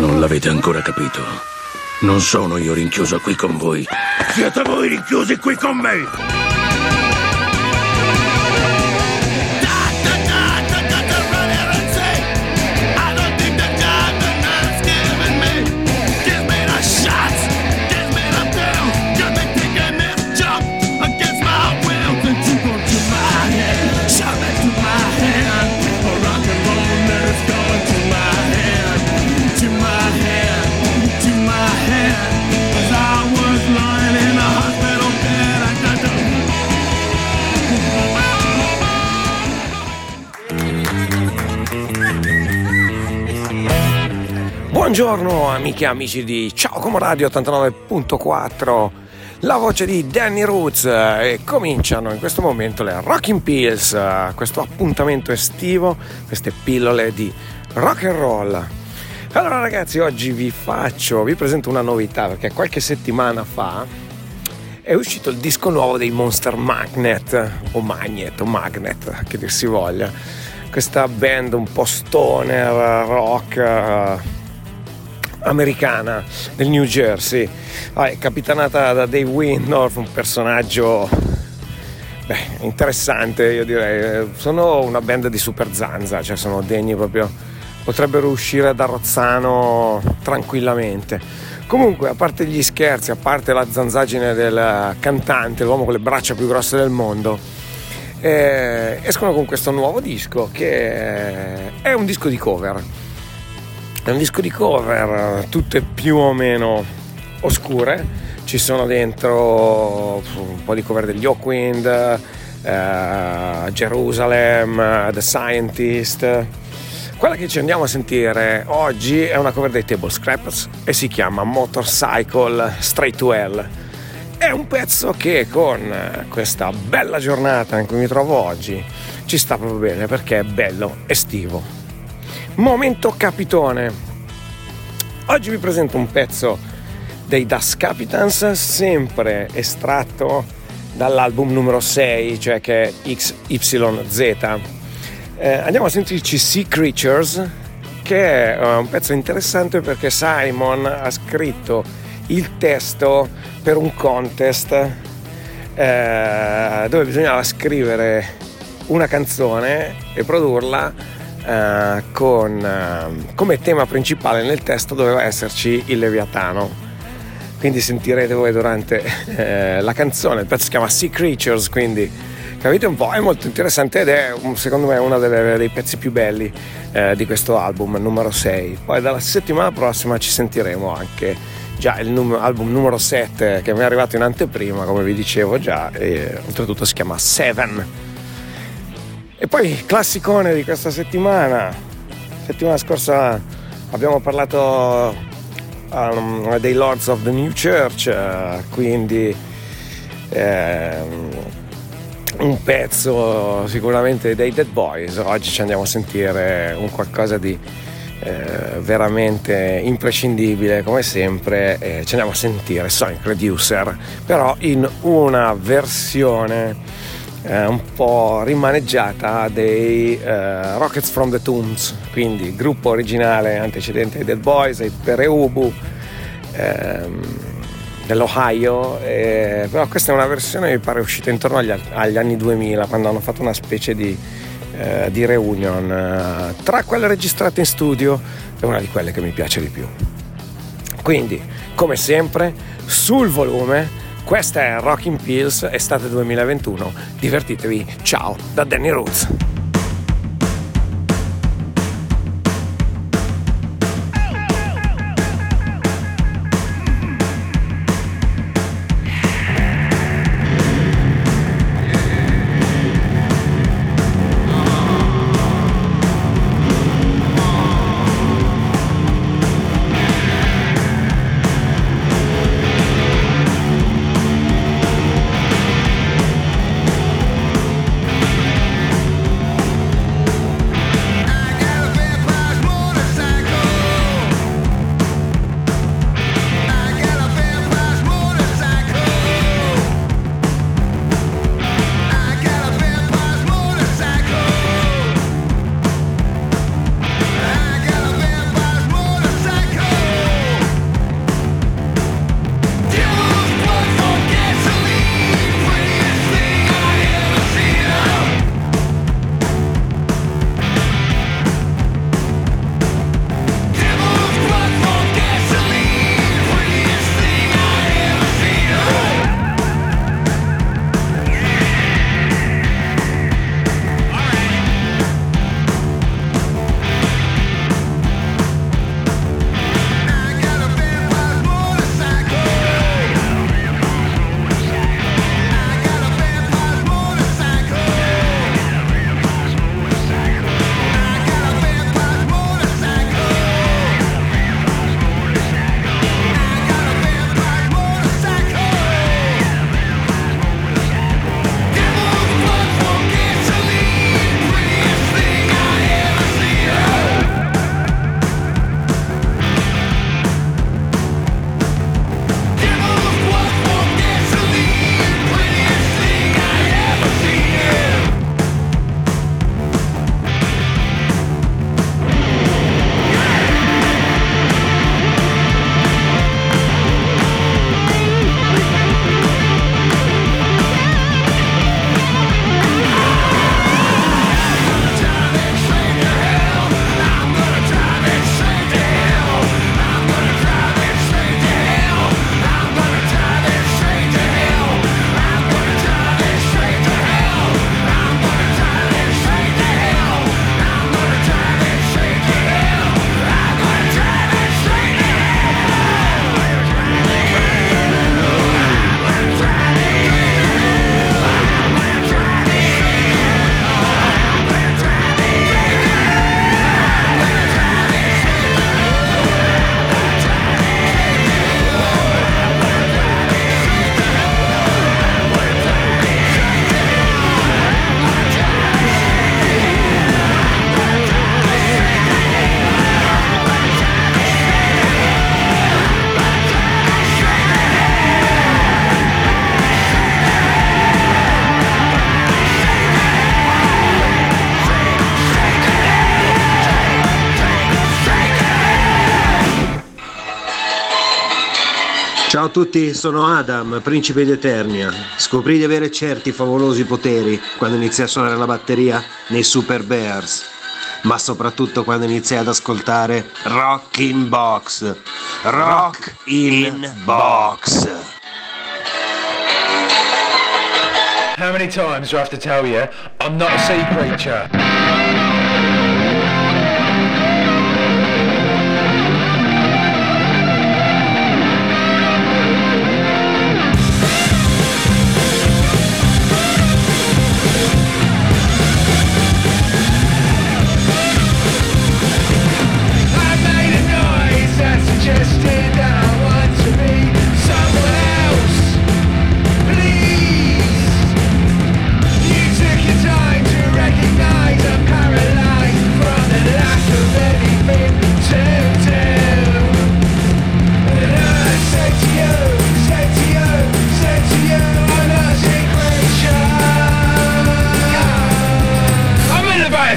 Non l'avete ancora capito. Non sono io rinchiuso qui con voi. Siete voi rinchiusi qui con me! Buongiorno amiche e amici di Ciao Como Radio 89.4 la voce di Danny Roots e cominciano in questo momento le Rocking Pills, questo appuntamento estivo, queste pillole di rock and roll. Allora ragazzi, oggi vi faccio, vi presento una novità perché qualche settimana fa è uscito il disco nuovo dei Monster Magnet o Magnet o Magnet, che dir si voglia. Questa band un po' stoner, rock americana del New Jersey, ah, capitanata da Dave Windorf, un personaggio beh, interessante, io direi. Sono una band di super zanza, cioè sono degni proprio, potrebbero uscire da Rozzano tranquillamente. Comunque, a parte gli scherzi, a parte la zanzaggine del cantante, l'uomo con le braccia più grosse del mondo, eh, escono con questo nuovo disco che è un disco di cover è un disco di cover, tutte più o meno oscure. Ci sono dentro un po' di cover degli Hawkwind, uh, Jerusalem, The Scientist. Quella che ci andiamo a sentire oggi è una cover dei Table Scrappers e si chiama Motorcycle Straight to Hell. È un pezzo che con questa bella giornata in cui mi trovo oggi ci sta proprio bene perché è bello estivo. Momento capitone. Oggi vi presento un pezzo dei Das Capitans, sempre estratto dall'album numero 6, cioè che è XYZ. Eh, andiamo a sentirci Sea Creatures, che è uh, un pezzo interessante perché Simon ha scritto il testo per un contest eh, dove bisognava scrivere una canzone e produrla eh, con eh, come tema principale nel testo doveva esserci il Leviatano. Quindi sentirete voi durante eh, la canzone, il pezzo si chiama Sea Creatures, quindi capite un po', è molto interessante ed è secondo me uno delle, dei pezzi più belli eh, di questo album, numero 6. Poi dalla settimana prossima ci sentiremo anche già il num- album numero 7 che mi è arrivato in anteprima, come vi dicevo già, e oltretutto si chiama Seven. E poi classicone di questa settimana. Settimana scorsa abbiamo parlato um, dei Lords of the New Church, quindi eh, un pezzo sicuramente dei Dead Boys. Oggi ci andiamo a sentire un qualcosa di eh, veramente imprescindibile come sempre. Eh, ci andiamo a sentire Sonic Reducer, però in una versione eh, un po' rimaneggiata dei eh, Rockets from the Tombs, quindi gruppo originale antecedente ai Dead Boys, ai Pereubu ehm, dell'Ohio, eh, però questa è una versione mi pare uscita intorno agli, agli anni 2000 quando hanno fatto una specie di, eh, di reunion. tra quelle registrate in studio è una di quelle che mi piace di più. Quindi, come sempre, sul volume questa è Rocking Pills, estate 2021. Divertitevi. Ciao da Danny Roots. Ciao a tutti, sono Adam, principe di Eternia. Scoprì di avere certi favolosi poteri quando iniziai a suonare la batteria nei Super Bears, ma soprattutto quando iniziai ad ascoltare Rock in Box. Rock in Box. How many times do I have to tell you I'm not a sea creature?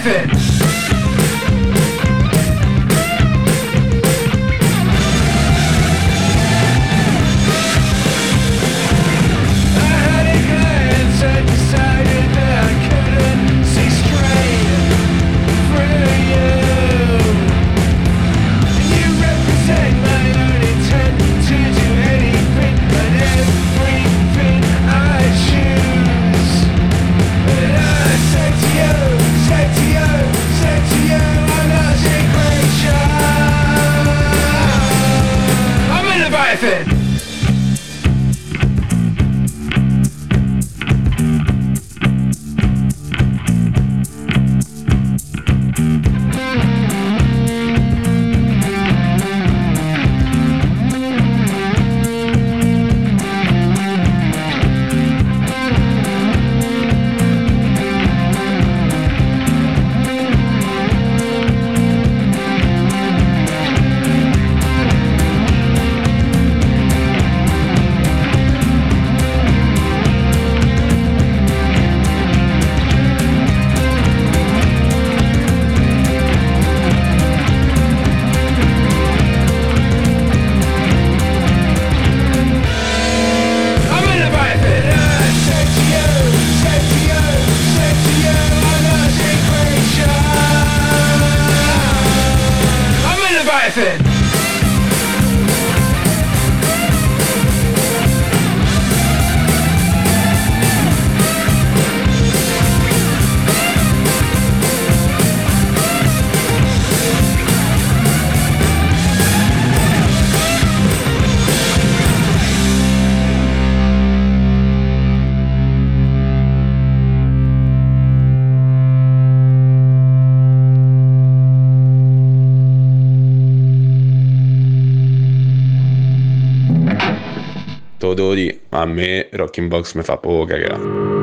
Griffin! devo a me Rocking Box mi fa poco cagare.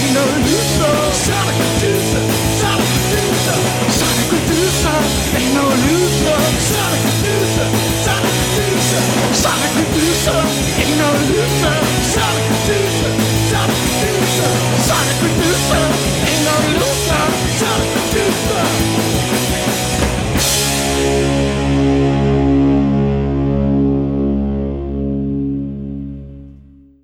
Sonic producer,